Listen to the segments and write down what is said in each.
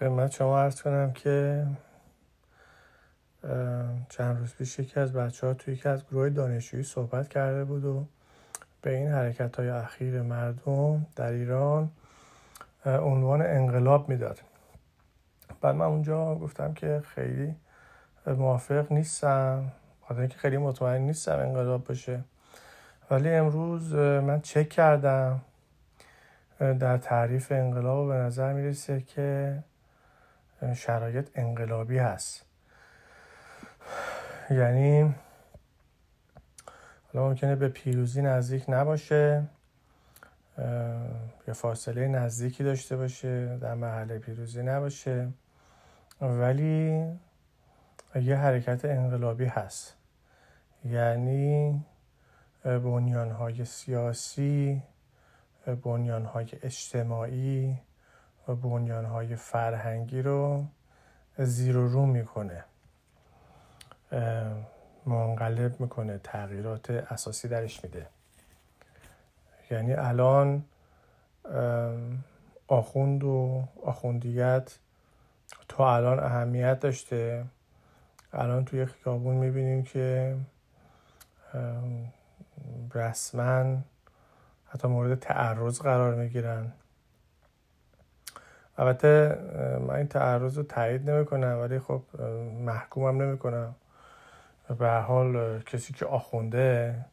خدمت شما ارز کنم که چند روز پیش یکی از بچه ها توی یکی از گروه دانشجویی صحبت کرده بود و به این حرکت های اخیر مردم در ایران عنوان انقلاب می‌داد. بعد من اونجا گفتم که خیلی موافق نیستم خاطر اینکه خیلی مطمئن نیستم انقلاب باشه. ولی امروز من چک کردم در تعریف انقلاب به نظر می‌رسه که شرایط انقلابی هست. یعنی حالا ممکنه به پیروزی نزدیک نباشه یا فاصله نزدیکی داشته باشه در محل پیروزی نباشه. ولی یه حرکت انقلابی هست. یعنی بنیانهای سیاسی بنیانهای اجتماعی و بنیانهای فرهنگی رو زیر و رو می‌کنه. منقلب می‌کنه تغییرات اساسی درش میده. یعنی الان آخوند و آخوندیت تا الان اهمیت داشته. الان توی خیابون می‌بینیم که رسما حتی مورد تعرض قرار می‌گیرن. البته من این تعرض رو تایید نمی‌کنم ولی خب محکومم نمی‌کنم. به حال کسی که آخونده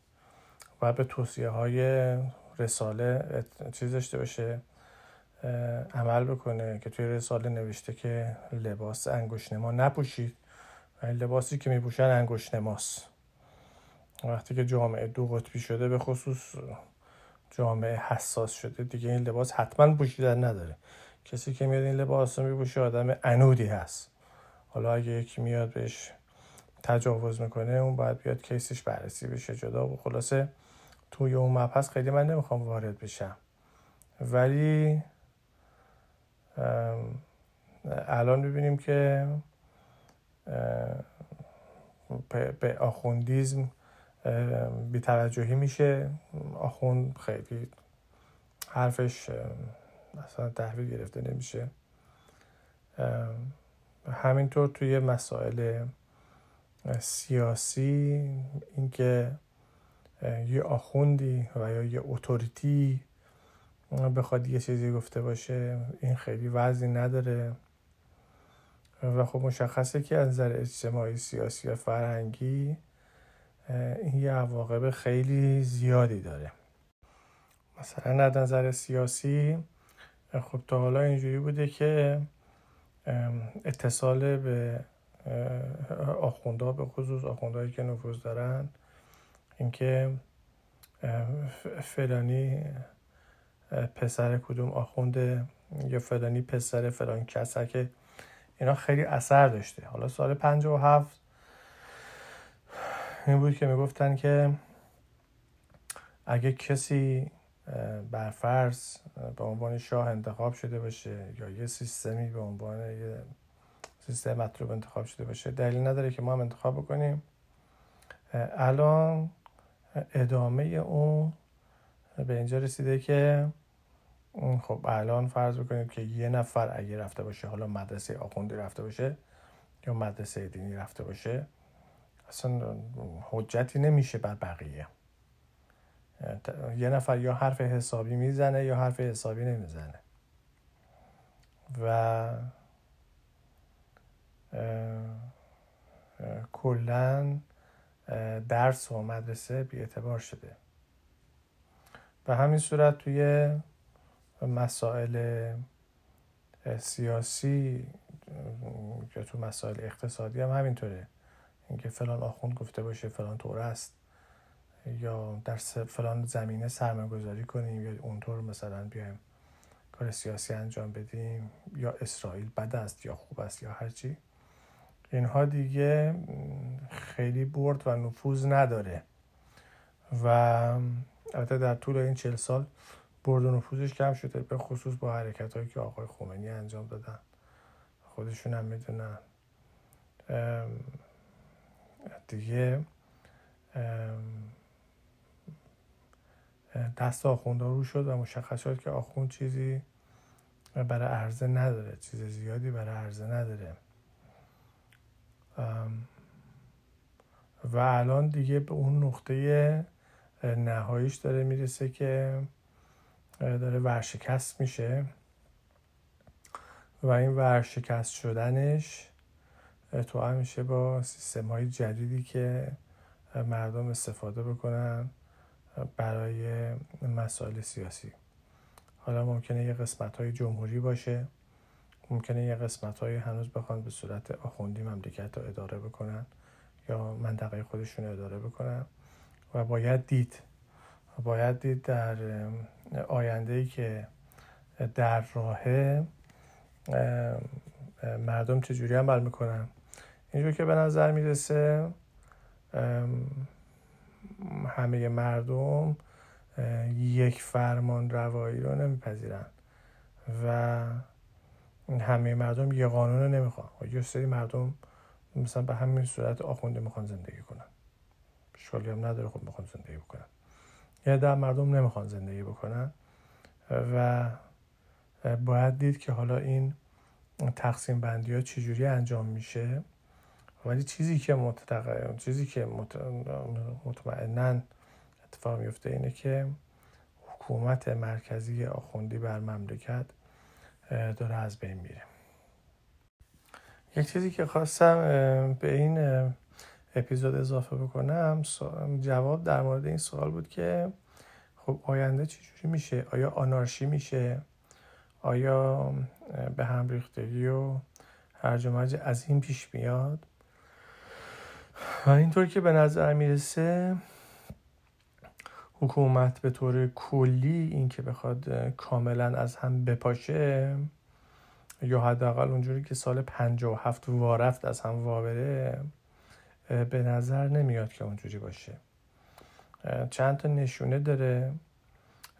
و به توصیه های رساله چیز داشته باشه عمل بکنه که توی رساله نوشته که لباس انگوش نما نپوشید. و لباسی که میپوشن انگوش نماست وقتی که جامعه دو قطبی شده به خصوص جامعه حساس شده دیگه این لباس حتما پوشیدن نداره. کسی که میاد این لباس رو میپوشه آدم انودی هست. حالا اگه یکی میاد بهش تجاوز می‌کنه اون باید بیاد کیسش بررسی بشه. جدا و خلاصه توی اون مبحث خیلی من نمی‌خوام وارد بشم. ولی الان می‌بینیم که به آخوندیزم بیتوجهی میشه. آخوند خیلی حرفش اصلا تحویل گرفته نمیشه. همینطور توی مسائل سیاسی اینکه یه آخوندی و یا یه اتوریتی بخواد یه چیزی گفته باشه این خیلی وضعی نداره. و خب مشخصه که از نظر اجتماعی سیاسی و فرهنگی این یه عواقب خیلی زیادی داره. مثلا از نظر سیاسی خب تا حالا اینجوری بوده که اتصال به آخونده به خصوص آخوندهایی که نفوذ دارن اینکه فلانی پسر کدوم آخونده یا فلانی پسر فلان کسه که اینا خیلی اثر داشته. حالا سال هفت این بود که می‌گفتن که اگه کسی بر فرض به عنوان شاه انتخاب شده باشه یا یه سیستمی به عنوان یه سیستم مطلوب انتخاب شده باشه. دلیل نداره که ما هم انتخاب بکنیم. الان ادامه اون به اینجا رسیده که خب الان فرض بکنیم که یه نفر اگه رفته باشه حالا مدرسه آخوندی رفته باشه یا مدرسه دینی رفته باشه اصلا حجتی نمیشه بر بقیه. یه نفر یا حرف حسابی می‌زنه یا حرف حسابی نمی‌زنه. و کلا درس و مدرسه بی اعتبار شده. به همین صورت توی مسائل سیاسی یا تو مسائل اقتصادی هم همینطوره. اینکه فلان آخوند گفته باشه فلان طور است. یا در فلان زمینه سرمایه گذاری کنیم یا اونطور مثلا بیایم کار سیاسی انجام بدیم یا اسرائیل بد است یا خوب است یا هرچی اینها دیگه خیلی برد و نفوذ نداره. و البته در طول این چل سال برد و نفوذش کم شده به خصوص با حرکت هایی که آقای خمینی انجام دادن. خودشون هم می‌دونن. دیگه دست آخونده رو شد و مشخص شد که آخوند چیزی برای عرضه نداره چیز زیادی برای عرضه نداره. و الان دیگه به اون نقطه نهاییش داره می‌رسه که داره ورشکست میشه. و این ورشکست شدنش تو میشه با سیستم های جدیدی که مردم استفاده بکنن. برای مسائل سیاسی. حالا ممکنه یه قسمت های جمهوری باشه ممکنه یه قسمت های هنوز بخوان به صورت آخوندی مملکت رو اداره بکنن یا منطقه خودشون اداره بکنن و باید دید. باید دید در آینده ای که در راهه مردم چجوری عمل می‌کنن. اینجور که به نظر می‌رسه همه مردم یک فرمان روایی رو نمیپذیرن و همه مردم یه قانون رو نمی‌خوان. یه سری مردم مثلا به همین صورت آخونده می‌خوان زندگی کنن. اشکالی هم نداره خب می‌خوان زندگی بکنن. یه در مردم نمی‌خوان زندگی بکنن و باید دید که حالا این تقسیم بندی ها چجوری انجام میشه. ولی چیزی که متقع... چیزی که. مطمئنا اتفاق میفته اینه که حکومت مرکزی آخوندی بر مملکت داره از بین میره. یک چیزی که خواستم به این اپیزود اضافه بکنم جواب در مورد این سوال بود که خب آینده چجوری میشه؟ آیا آنارشی میشه؟ آیا به هم ریختگی و هرج و از این پیش میاد؟ و اینطور که به نظر می‌رسه حکومت به طور کلی این که بخواد کاملا از هم بپاشه یا حداقل اونجوری که سال 57 وارفت از هم وابره به نظر نمیاد که اونجوری باشه. چند تا نشونه داره.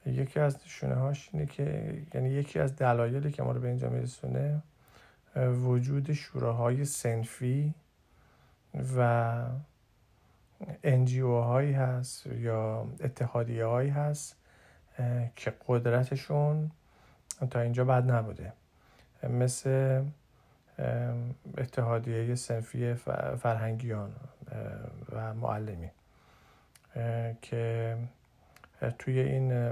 یکی از نشونه هاش اینه که یعنی یکی از دلایلی که ما رو به اینجا میرسونه وجود شوراهای سنفی و انجیو هایی هست یا اتحادیه هایی هست که قدرتشون تا اینجا بد نبوده. مثل اتحادیه سنفی فرهنگیان و معلمی که توی این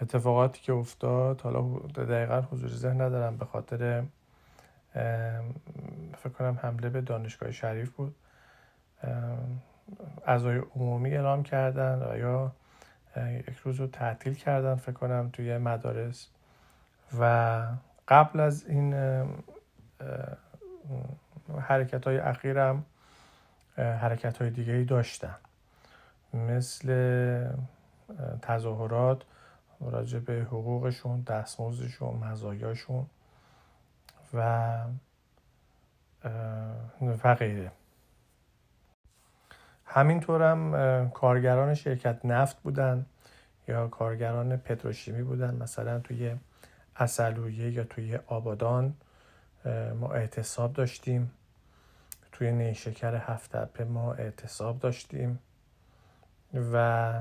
اتفاقاتی که افتاد حالا دقیقا حضور ذهن ندارم به خاطر فکر کنم حمله به دانشگاه شریف بود. اعضای عمومی اعلام کردن و یا یک روز رو تعطیل کردن فکر کنم توی مدارس. و قبل از این حرکت های اخیرم حرکت های دیگه ای داشتن مثل تظاهرات راجع به حقوقشون دستمزدشون مزایاشون. و و غیره همینطورم کارگران شرکت نفت بودن یا کارگران پتروشیمی بودن مثلا توی اصلویه یا توی آبادان ما اعتصاب داشتیم. توی نیشکر هفتپه ما اعتصاب داشتیم و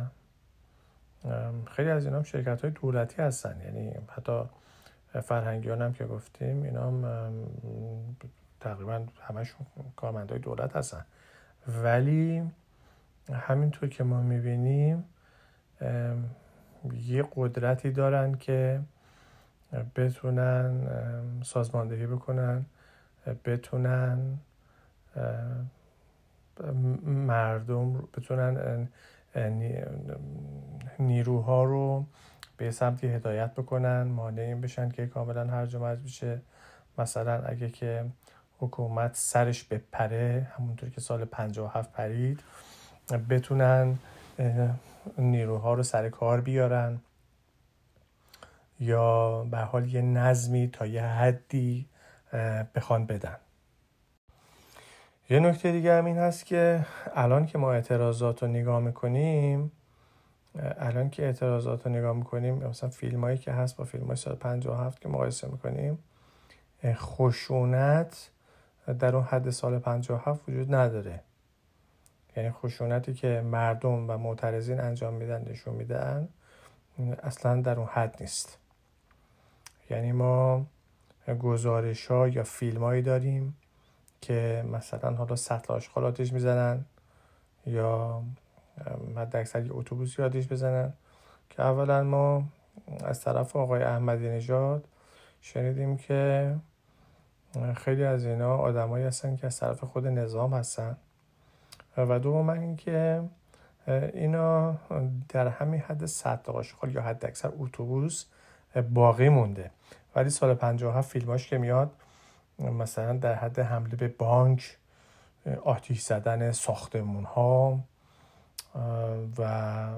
خیلی از اینا هم شرکت های دولتی هستن. یعنی حتی فرهنگیان هم که گفتیم اینا هم تقریبا همشون کارمندای دولت هستن. ولی همینطور که ما می‌بینیم یه قدرتی دارن که بتونن سازماندهی بکنن بتونن مردم بتونن نیروها رو به سمتی هدایت بکنن مانع این بشن که کاملا هرج و بشه. مثلا اگه که حکومت سرش بپره همونطور که سال 57 پرید بتونن نیروها رو سر کار بیارن. یا به حال یه نظمی تا یه حدی بخوان بدن. یه نکته دیگه هم این هست که الان که ما اعتراضات رو نگاه می‌کنیم الان که اعتراضات رو نگاه می‌کنیم مثلا فیلم هایی که هست با فیلم های سال 57 که مقایسه می‌کنیم خشونت در اون حد سال 57 وجود نداره. یعنی خشونتی که مردم و معترضین انجام میدن نشون میدن اصلا در اون حد نیست. یعنی ما گزارش ها یا فیلم هایی داریم که مثلا حالا سطل آشغال آتیش می‌زنن یا حد اکثر یه اتوبوسی آتیش بزنن. که اولا ما از طرف آقای احمدی نژاد شنیدیم که خیلی از اینا آدمایی هستن که از طرف خود نظام هستن. و دوم اینکه اینا در همین حد صد آشغال یا حد اکثر اتوبوس باقی مونده. ولی سال 57 فیلماش که میاد مثلا در حد حمله به بانک آتیش زدن ساختمون ها و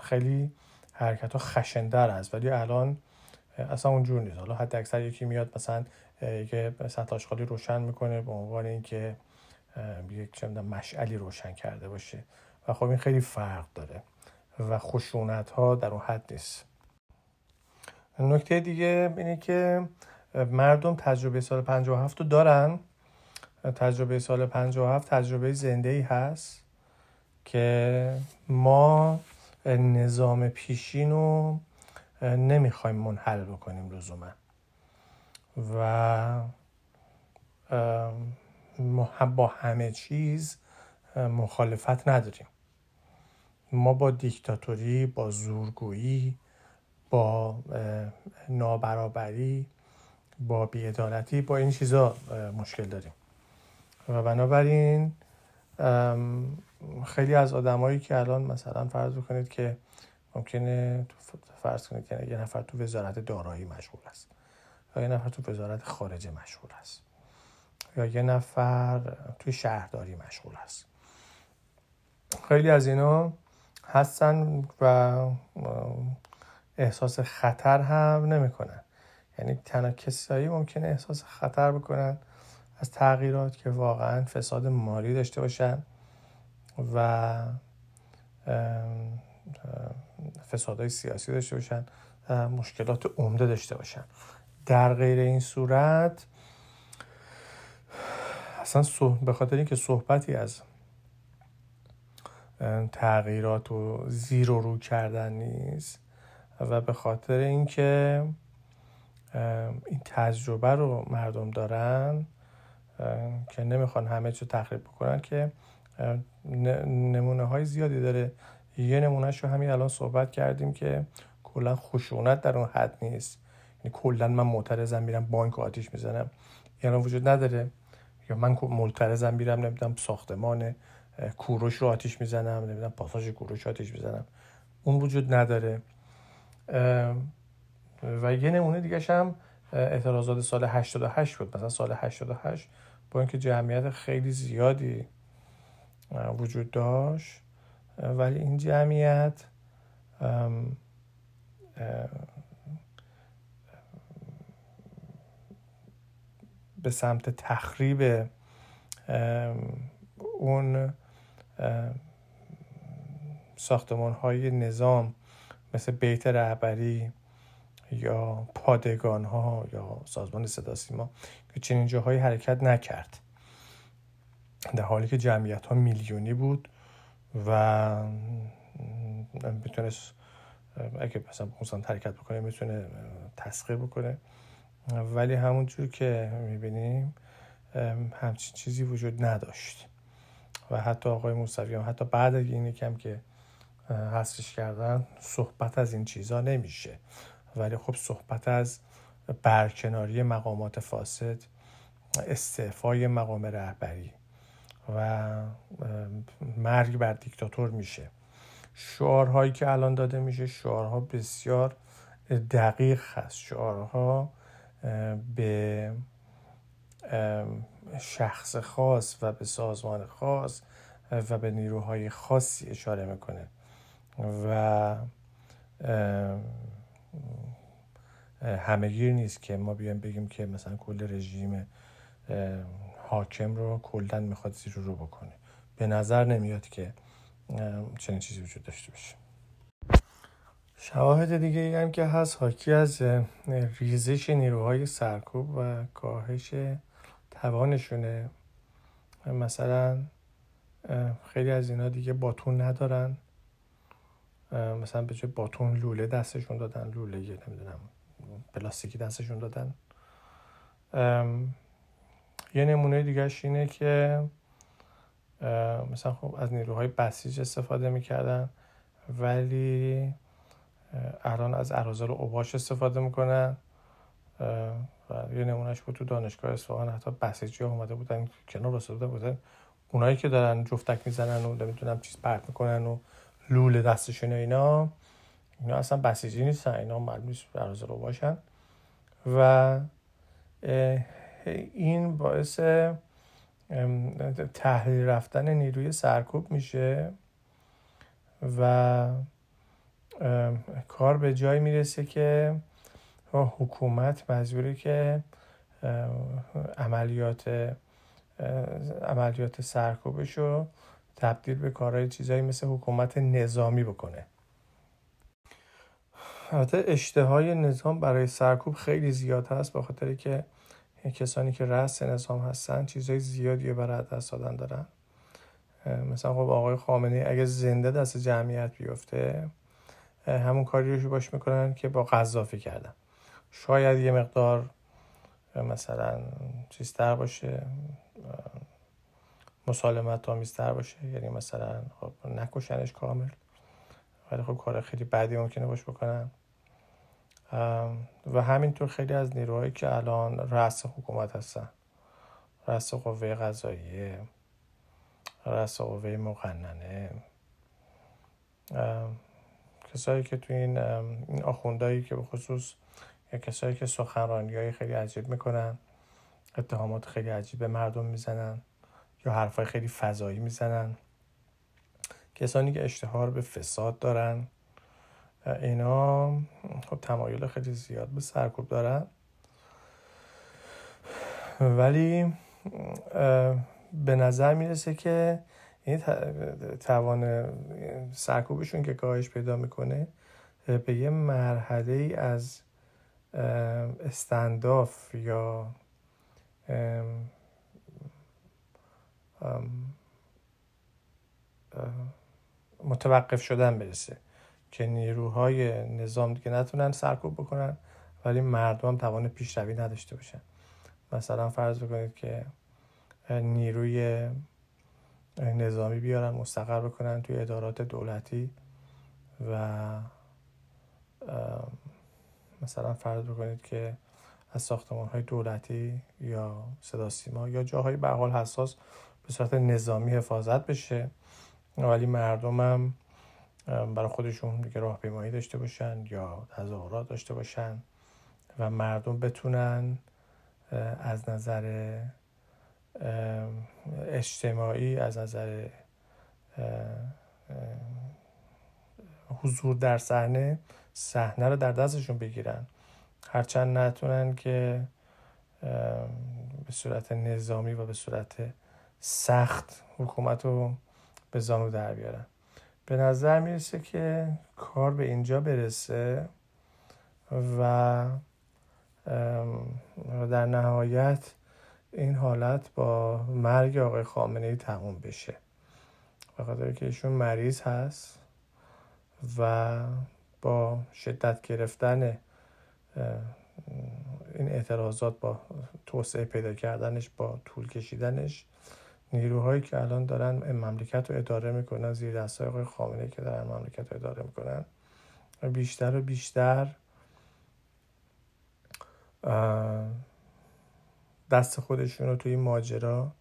خیلی حرکت ها خشندر است. ولی الان اصلا اونجور نیست. حالا حد اکثر یکی میاد مثلا یه سطح آشغالی روشن می‌کنه به عنوان اینکه یک چه مشعلی روشن کرده باشه. و خب این خیلی فرق داره و خشونت ها در اون حد نیست. نکته دیگه اینه که مردم تجربه سال 57 رو دارن. تجربه سال 57 تجربه زنده ای هست. که ما نظام پیشین رو نمی‌خوایم منحل بکنیم لزوما. و با همه چیز مخالفت نداریم. ما با دیکتاتوری با زورگویی با نابرابری با بیعدالتی با این چیزا مشکل داریم. و بنابراین خیلی از آدمایی که الان مثلا فرض بکنید که ممکنه فرض کنید که یه نفر تو وزارت دارایی مشغول است یا یه نفر تو وزارت خارجه مشغول است یا یه نفر توی شهرداری مشغول است. خیلی از اینا هستن و احساس خطر هم نمی‌کنن. یعنی تنها کسایی ممکنه احساس خطر بکنن از تغییرات که واقعا فساد مالی داشته باشن و فسادهای سیاسی داشته باشن مشکلات عمده داشته باشن. در غیر این صورت اصلا به خاطر اینکه صحبتی از تغییرات و زیر و رو کردن نیست و به خاطر اینکه این تجربه رو مردم دارن که نمی‌خوان همه چیز تخریب بکنن که نمونه های زیادی داره. یه نمونهش رو همین الان صحبت کردیم که کلا خشونت در اون حد نیست. یعنی کلا من معترضم میرم بانک آتیش می‌زنم. یعنی وجود نداره. یا من معترضم میرم نمی‌دونم ساختمان کوروش رو آتیش می‌زنم نمی‌دونم پاساژ کوروش آتیش می‌زنم. اون وجود نداره. و یه نمونه دیگه هم اعتراضات سال 88 بود. مثلا سال 88 با اینکه جمعیت خیلی زیادی وجود داشت. ولی این جمعیت به سمت تخریب اون ساختمان های نظام مثل بیت رهبری یا پادگان ها یا سازمان صدا سیما که چنین جاهایی حرکت نکرد. در حالی که جمعیت ها میلیونی بود و می‌تونست اگه مثلا اون حرکت بکنه می‌تونه تسخیر بکنه. ولی همونجور که می‌بینیم همچین چیزی وجود نداشت. و حتی آقای موسوی هم حتی بعد این کم که حسش کردن صحبت از این چیزا نمیشه. ولی خب صحبت از برکناری مقامات فاسد استعفای مقام رهبری. و مرگ بر دیکتاتور میشه. شعارهایی که الان داده میشه شعارها بسیار دقیق هست. شعارها به شخص خاص و به سازمان خاص و به نیروهای خاصی اشاره می‌کنه. و همهگیر نیست که ما بیایم بگیم که مثلا کل رژیم حاکم رو کلا می‌خواد زیر رو بکنه. به نظر نمیاد که چنین چیزی وجود داشته باشه. شواهد دیگه ای هم که هست حاکی از ریزش نیروهای سرکوب و کاهش توانشونه. مثلا خیلی از اینا دیگه باتون ندارن. مثلا به جای باتون لوله دستشون دادن لوله نمی‌دونم پلاستیکی دستشون دادن. یه نمونه دیگهش اینه که مثلا خب از نیروهای بسیج استفاده می‌کردن ولی الان از اراذل اوباش استفاده می‌کنن و یه نمونهش بود تو دانشگاه اصفهان حتی بسیجی ها اومده بودن کنار رسیده بودن. اونایی که دارن جفتک می‌زنن و نمی‌دونم چیز پرت می‌کنن و لوله دستشون و اینا اینا اصلا بسیجی نیستن اینا معلوم نیست رو باشن و این باعث تحلیل رفتن نیروی سرکوب میشه و کار به جای می‌رسه که حکومت مجبوری که عملیات عملیات سرکوبش رو تبدیل به کارهای چیزایی مثل حکومت نظامی بکنه. البته اشتهای نظام برای سرکوب خیلی زیاد هست با خاطر که کسانی که رأس نظام هستن چیزهای زیادی برای دست دادن دارن. مثلا خب آقای خامنه اگه زنده دست جمعیت بیفته همون کاری رو باش می‌کنن که با قذافی کردن. شاید یه مقدار مثلا چیزتر باشه مسالمت آمیزتر باشه یعنی مثلا خب نکشنش کامل. ولی خب کار خیلی بعدی ممکنه باش بکنن. و همینطور خیلی از نیروهایی که الان رأس حکومت هستن. رأس قوه قضاییه رأس قوه مقننه. کسایی که تو این این آخوندهایی که به خصوص یا کسایی که سخنرانی های خیلی عجیب می‌کنن اتهامات خیلی عجیب به مردم می‌زنن یا حرفای خیلی فضایی می‌زنن. کسانی که اشتهار به فساد دارن. اینا خب تمایل خیلی زیاد به سرکوب دارن. ولی به نظر می‌رسه که این توان سرکوبشون که کاهش پیدا می‌کنه به یه مرحله ای از استنداف یا متوقف شدن برسه. که نیروهای نظام دیگه نتونن سرکوب بکنن ولی مردم توان پیشروی نداشته باشن. مثلا فرض بکنید که نیروی نظامی بیارن مستقر بکنن توی ادارات دولتی و مثلا فرض بکنید که از ساختمان های دولتی یا صدا سیما یا جاهای به حال حساس به صورت نظامی حفاظت بشه. ولی مردم هم برای خودشون دیگه راهپیمایی داشته باشن یا تظاهرات داشته باشن و مردم بتونن از نظر اجتماعی از نظر حضور در صحنه صحنه رو در دستشون بگیرن. هرچند نتونن که به صورت نظامی و به صورت سخت حکومت رو به زانو در بیارن. به نظر می‌رسه که کار به اینجا برسه و در نهایت این حالت با مرگ آقای خامنه ای تموم بشه. به خاطر که ایشون مریض هست و با شدت گرفتن این اعتراضات با توسعه پیدا کردنش با طول کشیدنش نیروهایی که الان دارن مملکت رو اداره می‌کنن زیر دست آقای خامنه که دارن مملکت اداره می‌کنن. بیشتر و بیشتر دست خودشون رو توی این ماجرا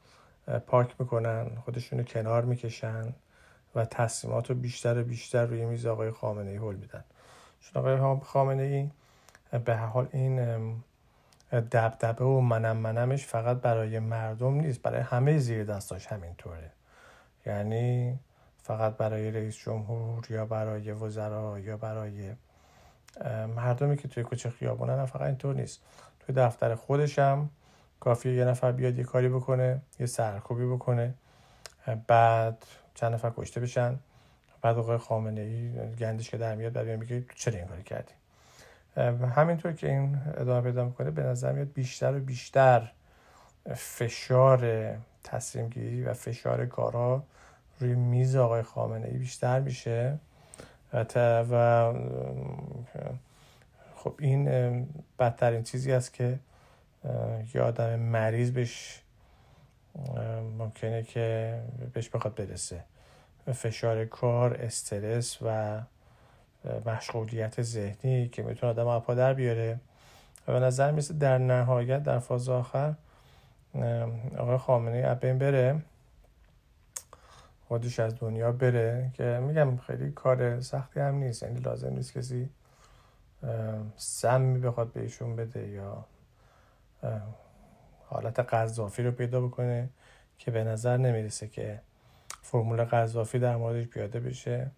پاک می‌کنن خودشون رو کنار می‌کشن و تصمیمات رو بیشتر و بیشتر روی میز آقای خامنه ای حل میدن. چون آقای خامنه ای به حال این دبدبه و منم منمش فقط برای مردم نیست برای همه زیر دستاش همینطوره. یعنی فقط برای رئیس جمهور یا برای وزرا یا برای مردمی که توی کوچه خیابونن فقط اینطور نیست. توی دفتر خودشم کافیه یه نفر بیاد یه کاری بکنه یه سرکوبی بکنه بعد چند نفر کشته بشن بعد آقای خامنه ای گندش که در میاد بعد میگه چرا این کاری کردی؟ همینطور که این ادامه پیدا می‌کنه به نظر میاد بیشتر و بیشتر فشار تصمیم گیری و فشار کارها روی میز آقای خامنه ای بیشتر میشه. و خب این بدترین چیزی است که یه آدم مریض بهش ممکنه که بهش بخواد برسه. فشار کار استرس و مشغولیت ذهنی که می‌تونه آدم اپا در بیاره. و به نظر میسه در نهایت در فاز آخر آقای خامنه ای بین بره خودش از دنیا بره که میگم خیلی کار سختی هم نیست. یعنی لازم نیست کسی سمی بخواد بهشون بده یا حالت قذافی رو پیدا بکنه که به نظر نمی‌رسه که فرمول قذافی در موردش پیاده بشه.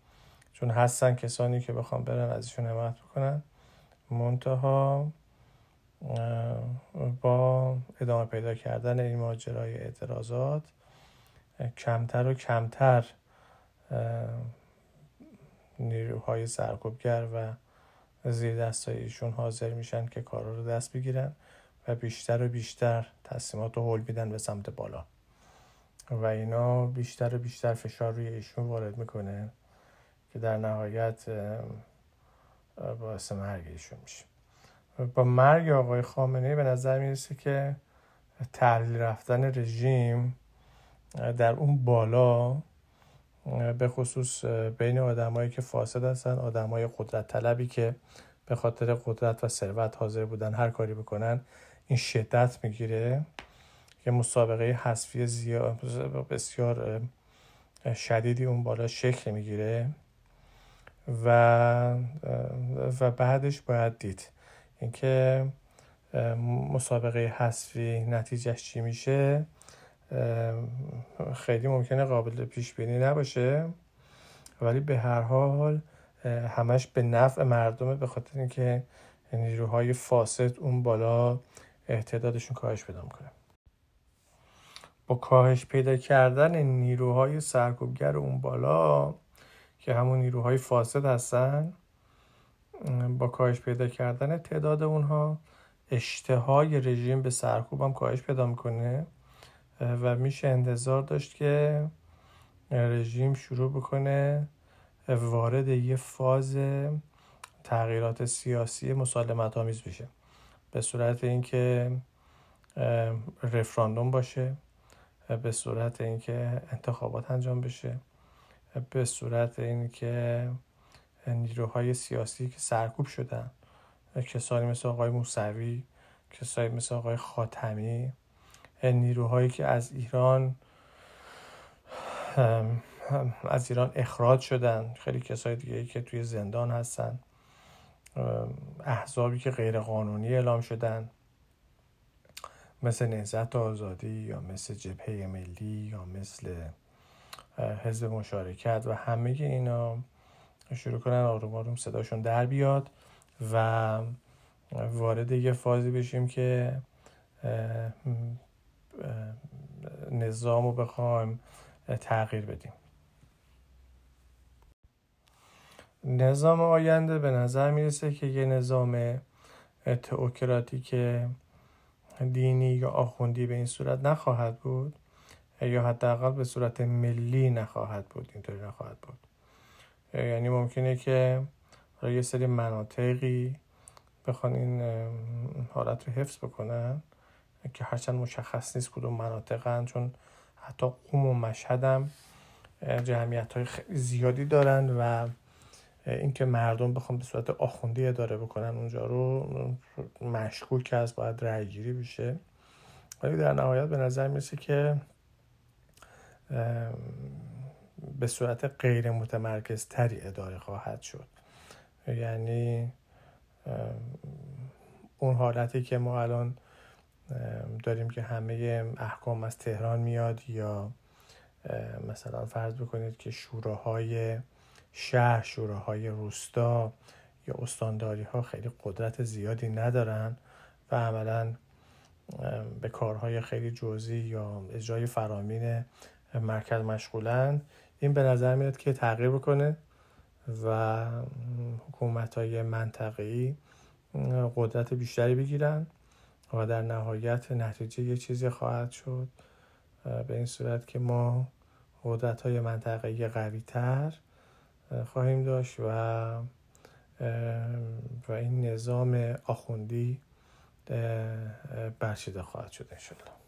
چون هستن کسانی که بخوام برن ازشون حمایت بکنن. منتها با ادامه پیدا کردن این ماجرای اعتراضات کمتر و کمتر نیروهای سرکوبگر و زیر دستایشون حاضر میشن که کارا رو دست بگیرن و بیشتر و بیشتر تصمیمات رو حل میدن به سمت بالا. و اینا بیشتر و بیشتر فشار روی ایشون وارد می‌کنه. که در نهایت باعث مرگ ایشون میشه. با مرگ آقای خامنه به نظر می‌رسه که تحلیل رفتن رژیم در اون بالا به خصوص بین آدمایی که فاسد هستن آدمای قدرت طلبی که به خاطر قدرت و ثروت حاضر بودن هر کاری بکنن این شدت می‌گیره که مسابقه حذفی بسیار شدیدی اون بالا شکل می‌گیره. و و بعدش باید دید. اینکه مسابقه حذفی نتیجهش چی میشه؟ خیلی ممکنه قابل پیش بینی نباشه. ولی به هر حال همش به نفع مردمه به خاطر اینکه نیروهای فاسد اون بالا اعتدادشون کاهش پیدا می‌کنه. با کاهش پیدا کردن نیروهای سرکوبگر اون بالا که همون نیروهای فاسد هستن با کاهش پیدا کردن تعداد اونها اشتهای رژیم به سرکوب هم کاهش پیدا می‌کنه. و میشه انتظار داشت که رژیم شروع بکنه وارد یه فاز تغییرات سیاسی مسالمت آمیز بشه. به صورت اینکه رفراندوم باشه. به صورت اینکه انتخابات انجام بشه. به صورت اینکه نیروهای سیاسی که سرکوب شدن کسانی مثل آقای موسوی کسانی مثل آقای خاتمی نیروهایی که از ایران از ایران اخراج شدن خیلی کسای دیگه که توی زندان هستن احزابی که غیر قانونی اعلام شدن مثل نهزت آزادی یا مثل جبهه ملی یا مثل حزب مشارکت و همه اینا شروع کنن آروم آروم صداشون در بیاد و وارد یه فازی بشیم که نظام رو بخوایم تغییر بدیم. نظام آینده به نظر می‌رسه که یه نظام تئوکراتیک دینی یا آخوندی به این صورت نخواهد بود. یا حداقل به صورت ملی نخواهد بود اینطوری نخواهد بود. یعنی ممکنه که یه سری مناطقی بخوان این حالت رو حفظ بکنن که هرچند مشخص نیست کدوم مناطقن چون حتی قوم و مشهد هم جمعیت های خیلی زیادی دارن و اینکه مردم بخوام به صورت آخوندی اداره بکنن اونجا رو مشکوک از باید رأی گیری بشه. ولی در نهایت به نظر می‌رسه که به صورت غیر متمرکز تری اداره خواهد شد. یعنی اون حالتی که ما الان داریم که همه احکام از تهران میاد یا مثلا فرض بکنید که شوراهای شهر شوراهای روستا یا استانداری ها خیلی قدرت زیادی ندارن و عملا به کارهای خیلی جزئی یا اجرای فرامین مرکز مشغولن این به نظر میاد که تغییر بکنه و حکومت های منطقی قدرت بیشتری بگیرن و در نهایت نتیجه یه چیزی خواهد شد. به این صورت که ما قدرت های منطقه قوی تر خواهیم داشت و و این نظام آخوندی برچیده خواهد شد انشالله.